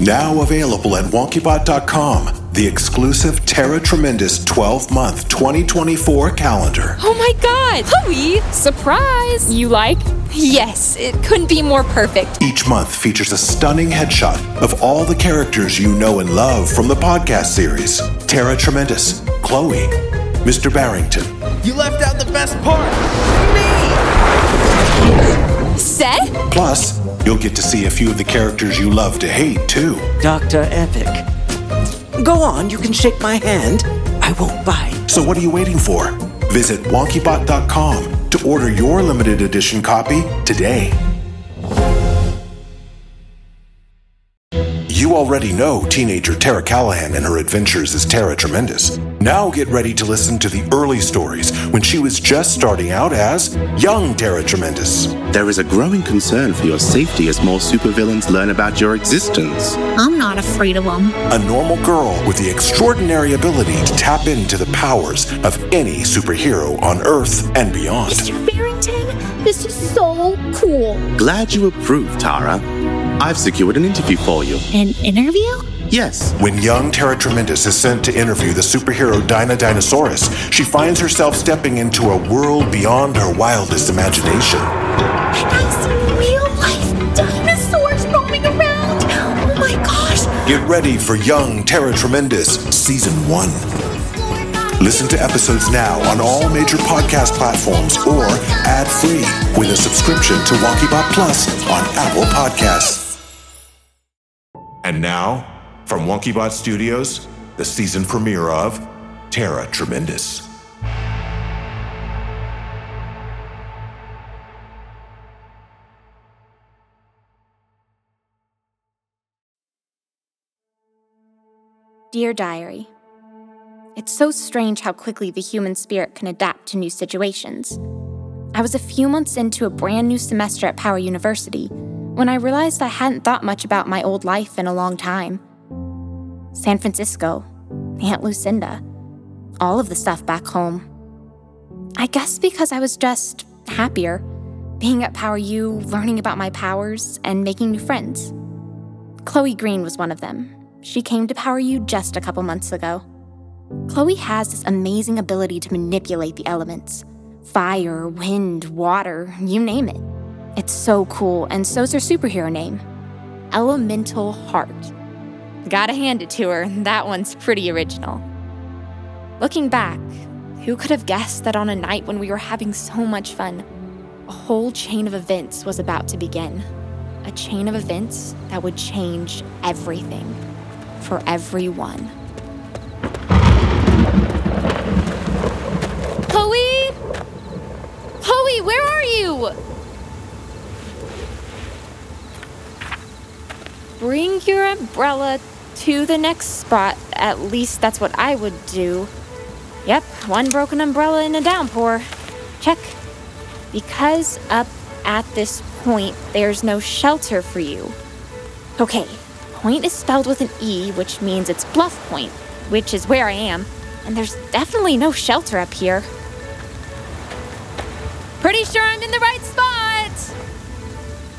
Now available at WonkyBot.com, the exclusive Tara Tremendous 12 month 2024 calendar. Oh my god! Chloe! Surprise! You like? Yes, it couldn't be more perfect. Each month features a stunning headshot of all the characters you know and love from the podcast series Tara Tremendous, Chloe, Mr. Barrington, You left out the best part. Seth? Plus, you'll get to see a few of the characters you love to hate, too. Dr. Epic. Go on, you can shake my hand. I won't bite. So, what are you waiting for? Visit WonkyBot.com to order your limited edition copy today. You already know teenager Tara Callahan and her adventures as Tara Tremendous. Now get ready to listen to the early stories when she was just starting out as young Tara Tremendous. There is a growing concern for your safety as more supervillains learn about your existence. I'm not afraid of them. A normal girl with the extraordinary ability to tap into the powers of any superhero on Earth and beyond. Mr. Barrington, this is so cool. Glad you approve, Tara. I've secured an interview for you. An interview? Yes, When young Tara Tremendous is sent to interview the superhero Dinah Dinosaurus, she finds herself stepping into a world beyond her wildest imagination. And I see real life dinosaurs roaming around. Oh my gosh. Get ready for Young Tara Tremendous Season 1. Listen to episodes now on all major podcast platforms or ad free with a subscription to WonkyBot Plus on Apple Podcasts. And now, from WonkyBot Studios, the season premiere of Tara Tremendous. Dear Diary, It's so strange how quickly the human spirit can adapt to new situations. I was a few months into a brand new semester at Power University when I realized I hadn't thought much about my old life in a long time. San Francisco, Aunt Lucinda, all of the stuff back home. I guess because I was just happier, being at Power U, learning about my powers, and making new friends. Chloe Green was one of them. She came to Power U just a couple months ago. Chloe has this amazing ability to manipulate the elements fire, wind, water, you name it. It's so cool, and so's her superhero name Elemental Heart. Gotta hand it to her, that one's pretty original. Looking back, who could have guessed that on a night when we were having so much fun, a whole chain of events was about to begin? A chain of events that would change everything for everyone. Chloe! Chloe, where are you? Bring your umbrella to the next spot. At least that's what I would do. Yep, one broken umbrella in a downpour. Check. Because up at this point, there's no shelter for you. Okay, point is spelled with an E, which means it's Bluff Point, which is where I am, and there's definitely no shelter up here. Pretty sure I'm in the right spot!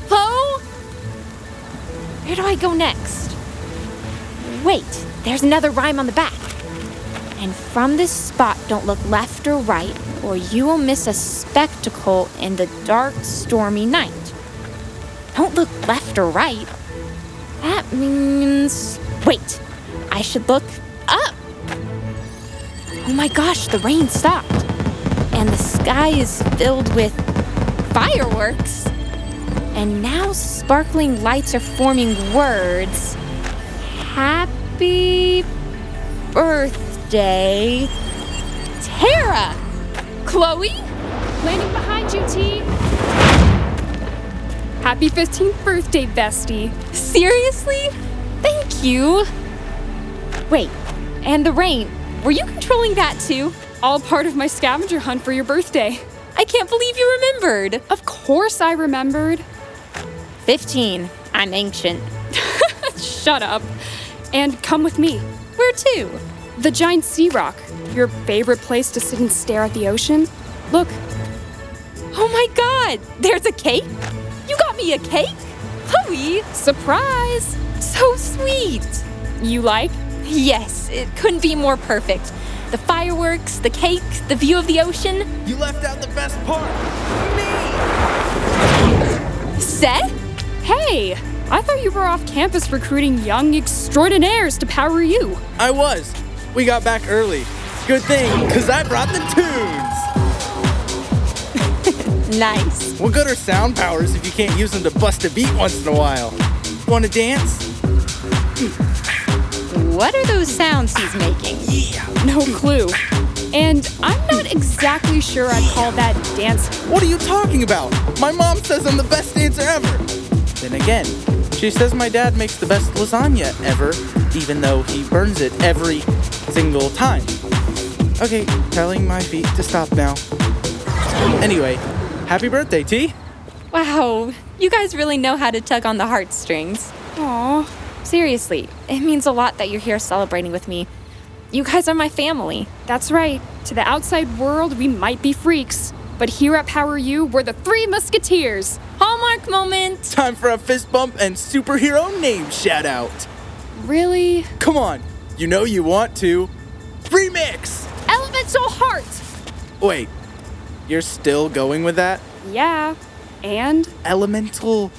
Chloe? Where do I go next? Wait, there's another rhyme on the back. And from this spot, don't look left or right, or you will miss a spectacle in the dark, stormy night. Don't look left or right. That means. Wait, I should look up. Oh my gosh, the rain stopped. And the sky is filled with fireworks. And now sparkling lights are forming words. Happy birthday, Tara! Chloe? Landing behind you, T. Happy 15th birthday, bestie. Seriously? Thank you. Wait, and the rain. Were you controlling that too? All part of my scavenger hunt for your birthday. I can't believe you remembered. Of course I remembered. 15. I'm ancient. Shut up. And come with me. Where to? The giant sea rock. Your favorite place to sit and stare at the ocean? Look, Oh my god! There's a cake? You got me a cake? Chloe! surprise! So sweet! sweet! You like? Yes, it couldn't be more perfect. The fireworks, the cake, the view of the ocean. You left out the best part. Me! Seth? Hey, I thought you were off campus recruiting young extraordinaires to Power U. I was. We got back early. Good thing, because I brought the tunes. Nice. What good are sound powers if you can't use them to bust a beat once in a while? Want to dance? What are those sounds he's making? No clue. And I'm not exactly sure I'd call that dance. What are you talking about? My mom says I'm the best dancer ever. Then again, she says my dad makes the best lasagna ever, even though he burns it every single time. Okay, telling my feet to stop now. Anyway, happy birthday, T. Wow, you guys really know how to tug on the heartstrings. Aw, Seriously, it means a lot that you're here celebrating with me. You guys are my family. that's right. To the outside world, we might be freaks. But here at Power U, we're the Three Musketeers. Hallmark moment! Time for a fist bump and superhero name shout out. Really? Come on, you know you want to. Remix! Elemental Heart! Wait, you're still going with that? Yeah. And Elemental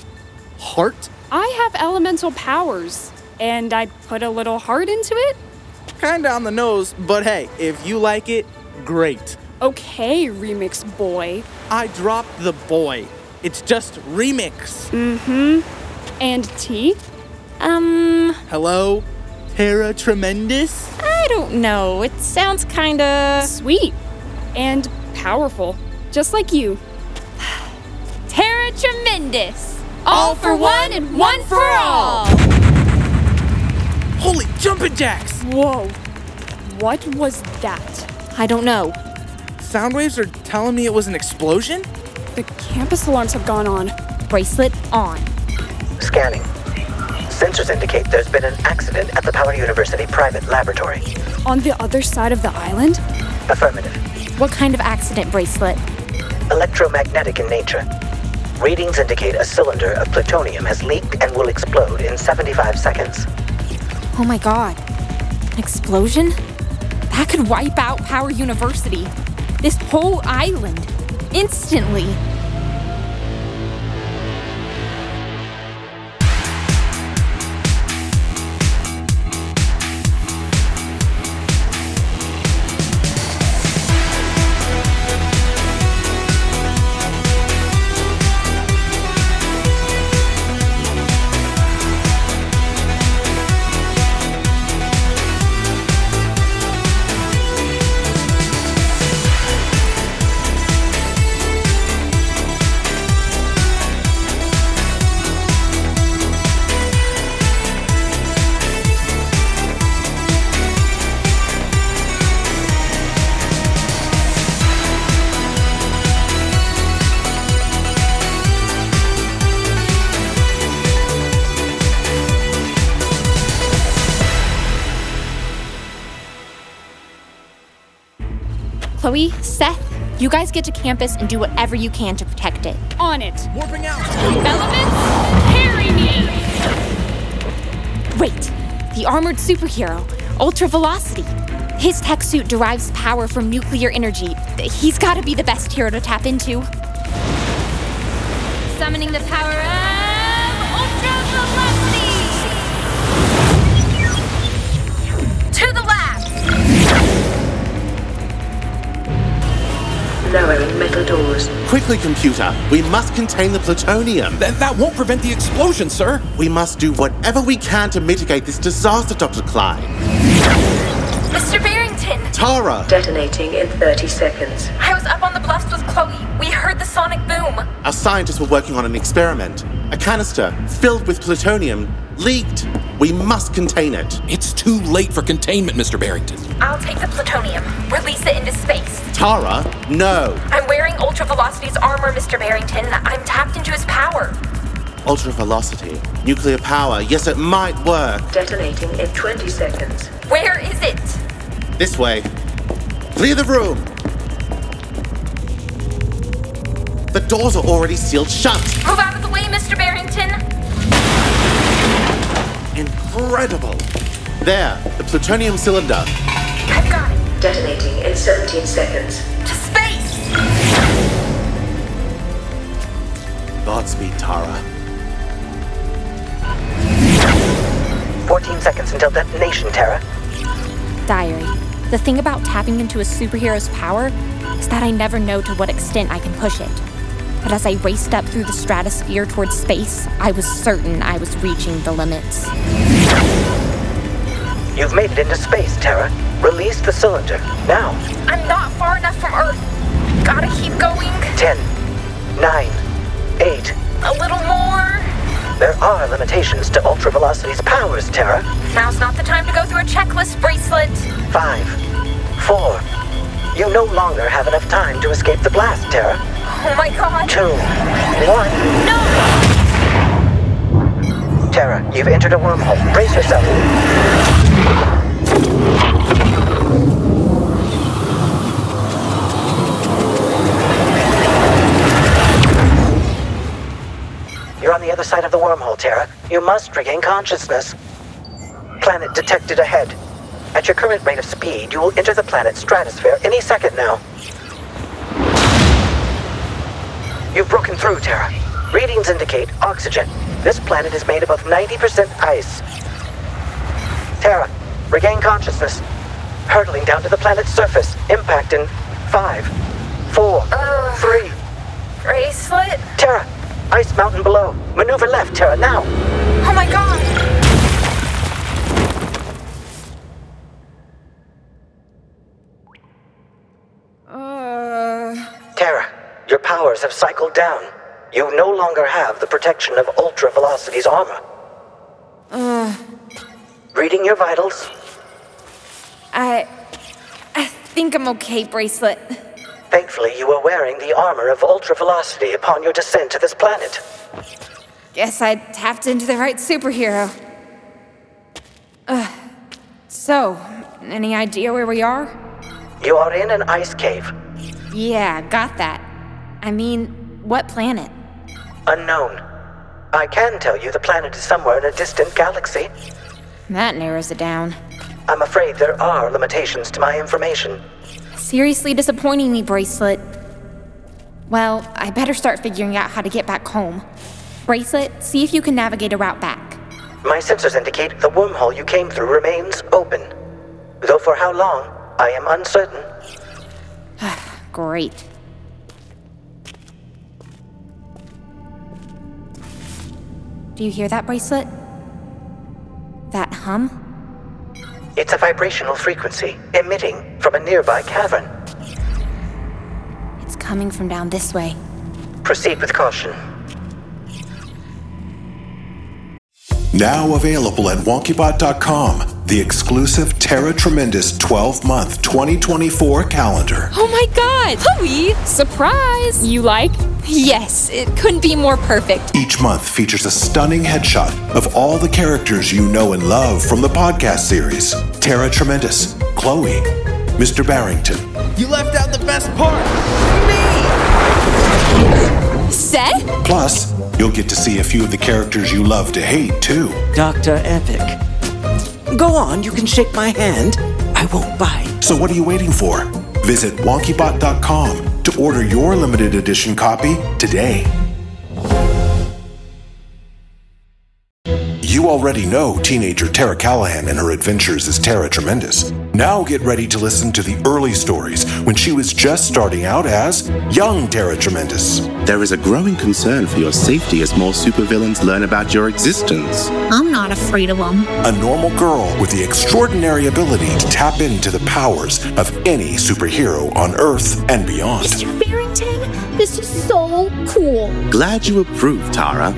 heart? I have elemental powers. And I put a little heart into it? Kinda on the nose, but hey, if you like it, great. Okay, remix boy. I dropped the boy. It's just remix. Mm hmm. And T? Um, Hello? Tara Tremendous? I don't know. It sounds kinda. Sweet. And powerful. Just like you. Tara Tremendous! All for one and one for all! Holy jumping jacks! Whoa. What was that? I don't know. Sound waves are telling me it was an explosion? The campus alarms have gone on. Bracelet on. Scanning. Sensors indicate there's been an accident at the Power University private laboratory. On the other side of the island? Affirmative. What kind of accident bracelet? Electromagnetic in nature. Readings indicate a cylinder of plutonium has leaked and will explode in 75 seconds. Oh my god. An explosion? That could wipe out Power University. This whole island. Instantly. Chloe, Seth, you guys get to campus and do whatever you can to protect it. On it. Warping out! Elements, carry me! Wait, the armored superhero, Ultra Velocity. His tech suit derives power from nuclear energy. He's gotta be the best hero to tap into. Summoning the power Lowering metal doors. Quickly, computer. We must contain the plutonium. Th- that won't prevent the explosion, sir. We must do whatever we can to mitigate this disaster, Dr. Klein. Mr. Barrington! Tara! Detonating in 30 seconds. I was up on the blast with Chloe. We heard the sonic boom. Our scientists were working on an experiment. A canister filled with plutonium leaked. We must contain it. It's too late for containment, Mr. Barrington. I'll take the plutonium, release it into space. Tara, no. I'm wearing Ultra Velocity's armor, Mr. Barrington. I'm tapped into his power. Ultra velocity. Nuclear power. Yes, it might work. Detonating in 20 seconds. Where is it? This way. Clear the room. The doors are already sealed shut. Move out of the way, Mr. Barrington. incredible. There, the plutonium cylinder. I've got it. Detonating in 17 seconds. To space! Godspeed, Tara. 14 seconds until detonation, Tara. Diary. The thing about tapping into a superhero's power is that I never know to what extent I can push it. But as I raced up through the stratosphere towards space, I was certain I was reaching the limits. You've made it into space, Tara. Release the cylinder. Now. I'm not far enough from Earth. Gotta keep going. 10, 9, 8. A little more. There are limitations to Ultra Velocity's powers, Tara. Now's not the time to go through a checklist bracelet. 5, 4. You no longer have enough time to escape the blast, Tara. Oh my god. 2, 1. No! Tara, you've entered a wormhole. Brace yourself. You're on the other side of the wormhole, Tara. You must regain consciousness. Planet detected ahead. At your current rate of speed, you will enter the planet's stratosphere any second now. You've broken through, Tara. Readings indicate oxygen. This planet is made up of 90% ice. Tara, regain consciousness. Hurtling down to the planet's surface. Impact in five, four, three. Bracelet? Tara, ice mountain below. Maneuver left, Tara, now. Oh my god! Tara, your powers have cycled down. You no longer have the protection of Ultra Velocity's armor. Uh, Reading your vitals. I. I think I'm okay, Bracelet. Thankfully, you were wearing the armor of Ultra Velocity upon your descent to this planet. Guess I tapped into the right superhero. Uh, so, any idea where we are? You are in an ice cave. Yeah, got that. I mean, what planet? Unknown. I can tell you the planet is somewhere in a distant galaxy. That narrows it down. I'm afraid there are limitations to my information. Seriously disappointing me, Bracelet. Well, I better start figuring out how to get back home. Bracelet, see if you can navigate a route back. My sensors indicate the wormhole you came through remains open. Though for how long, I am uncertain. Great. Do you hear that, Bracelet? That hum? It's a vibrational frequency emitting from a nearby cavern. It's coming from down this way. Proceed with caution. Now available at WonkyBot.com, the exclusive Tara Tremendous 12 month 2024 calendar. Oh my god! Chloe! Surprise! You like? Yes, it couldn't be more perfect. Each month features a stunning headshot of all the characters you know and love from the podcast series Tara Tremendous, Chloe, Mr. Barrington, You left out the best part. Me! Seth? Plus, you'll get to see a few of the characters you love to hate, too. Dr. Epic. Go on, you can shake my hand. I won't bite. So, what are you waiting for? Visit WonkyBot.com to order your limited edition copy today. You already know teenager Tara Callahan and her adventures as Tara Tremendous. Now get ready to listen to the early stories when she was just starting out as young Tara Tremendous. There is a growing concern for your safety as more supervillains learn about your existence. I'm not afraid of them. A normal girl with the extraordinary ability to tap into the powers of any superhero on Earth and beyond. Mr. Barrington, this is so cool. Glad you approve, Tara.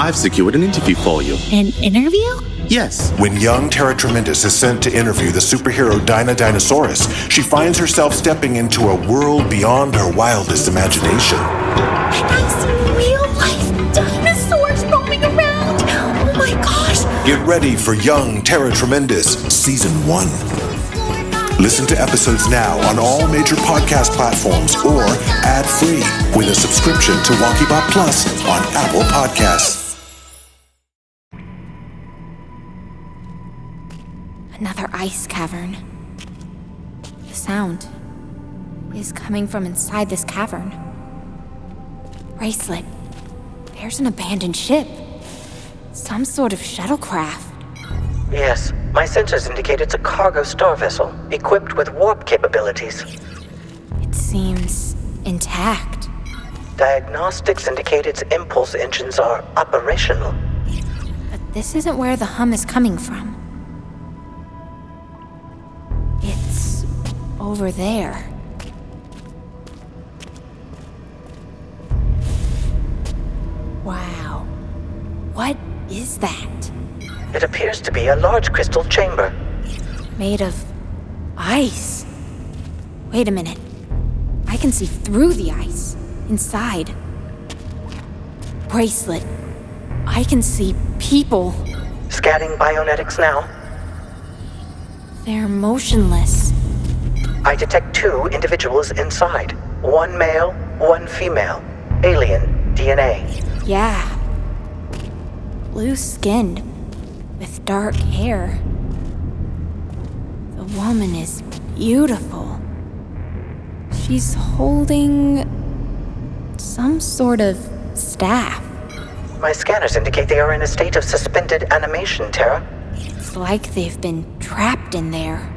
I've secured an interview for you. An interview? Yes. When young Tara Tremendous is sent to interview the superhero Dinah Dinosaurus, she finds herself stepping into a world beyond her wildest imagination. I see real life dinosaurs roaming around. Oh my gosh. Get ready for Young Tara Tremendous Season 1. Listen to episodes now on all major podcast platforms or ad free with a subscription to WonkyBot Plus on Apple Podcasts. Another ice cavern. The sound is coming from inside this cavern. Bracelet, there's an abandoned ship. Some sort of shuttlecraft. Yes, my sensors indicate it's a cargo star vessel equipped with warp capabilities. It seems intact. Diagnostics indicate its impulse engines are operational. But this isn't where the hum is coming from. Over there. Wow. What is that? It appears to be a large crystal chamber. Made of ice. Wait a minute. I can see through the ice. Inside. Bracelet. I can see people. Scanning bionetics now. They're motionless. I detect two individuals inside. One male, one female. Alien DNA. Yeah. Blue skinned, with dark hair. The woman is beautiful. She's holding some sort of staff. My scanners indicate they are in a state of suspended animation, Tara. It's like they've been trapped in there.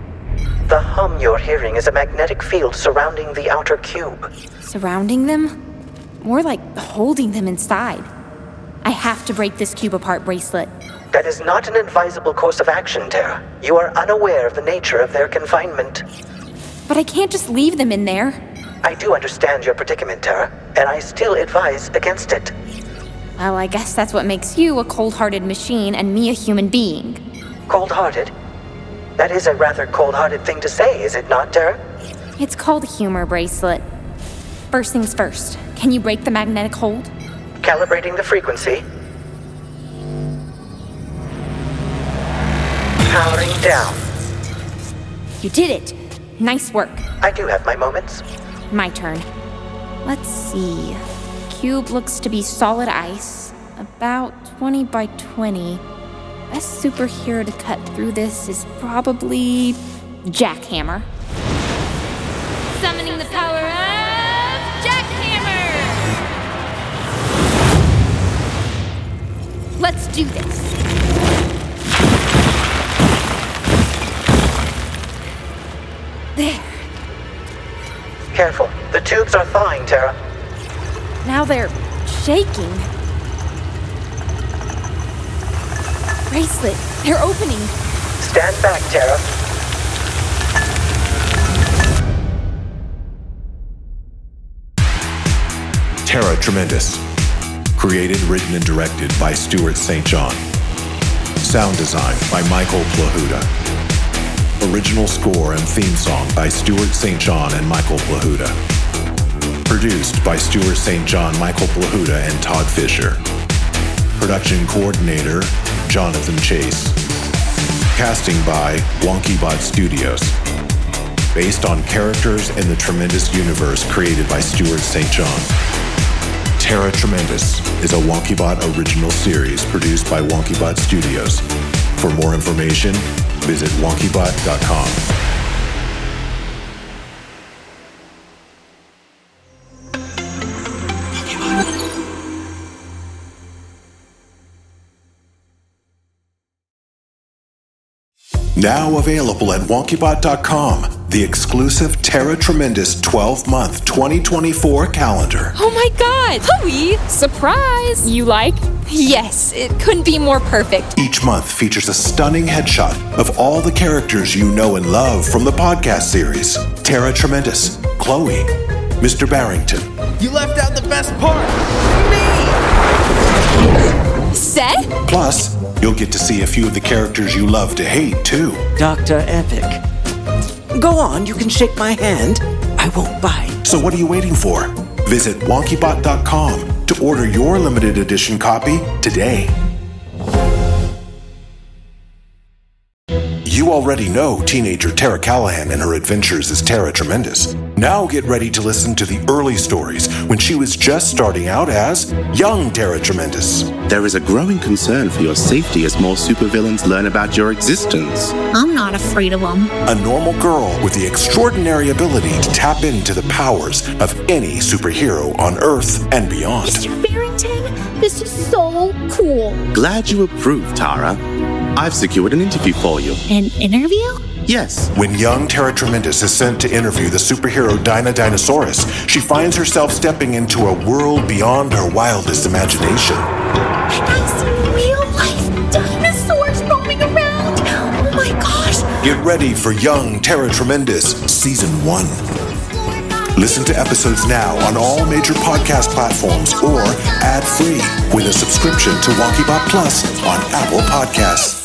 The hum you're hearing is a magnetic field surrounding the outer cube. Surrounding them? More like holding them inside. I have to break this cube apart bracelet. That is not an advisable course of action, Tara. You are unaware of the nature of their confinement. But I can't just leave them in there. I do understand your predicament, Tara, and I still advise against it. Well, I guess that's what makes you a cold hearted machine and me a human being. Cold hearted? That is a rather cold hearted thing to say, is it not, Tara? It's called humor bracelet. First things first, can you break the magnetic hold? Calibrating the frequency. Powering down. You did it! Nice work. I do have my moments. My turn. Let's see. Cube looks to be solid ice, about 20 by 20. Best superhero to cut through this is probably Jackhammer. Summoning the power of Jackhammer! Let's do this. There. Careful. The tubes are thawing, Tara. Now they're shaking. Bracelet, they're opening. Stand back, Tara. Tara Tremendous. Created, written, and directed by Stuart St. John. Sound design by Michael Plahuta. Original score and theme song by Stuart St. John and Michael Plahuta. Produced by Stuart St. John, Michael Plahuta, and Todd Fisher. Production coordinator, Jonathan Chase. Casting by WonkyBot Studios. Based on characters in the Tremendous universe created by Stuart St. John. Tara Tremendous is a WonkyBot original series produced by WonkyBot Studios. For more information, visit wonkybot.com. Now available at wonkybot.com, the exclusive Tara Tremendous 12 month 2024 calendar. Oh my god! Chloe! Surprise! You like? Yes, it couldn't be more perfect. Each month features a stunning headshot of all the characters you know and love from the podcast series Tara Tremendous, Chloe, Mr. Barrington, You left out the best part! Seth? Plus, you'll get to see a few of the characters you love to hate, too. Dr. Epic. Go on, you can shake my hand. I won't bite. So, what are you waiting for? Visit wonkybot.com to order your limited edition copy today. You already know teenager Tara Callahan and her adventures as Tara Tremendous. Now get ready to listen to the early stories when she was just starting out as young Tara Tremendous. There is a growing concern for your safety as more supervillains learn about your existence. I'm not afraid of them. A normal girl with the extraordinary ability to tap into the powers of any superhero on Earth and beyond. Mr. Barrington, this is so cool. Glad you approve, Tara. I've secured an interview for you. An interview? Yes. When young Tara Tremendous is sent to interview the superhero Dinah Dinosaurus, she finds herself stepping into a world beyond her wildest imagination. I see real life dinosaurs roaming around. Oh my gosh. Get ready for Young Tara Tremendous Season 1. Listen to episodes now on all major podcast platforms or ad free with a subscription to WonkyBot Plus on Apple Podcasts.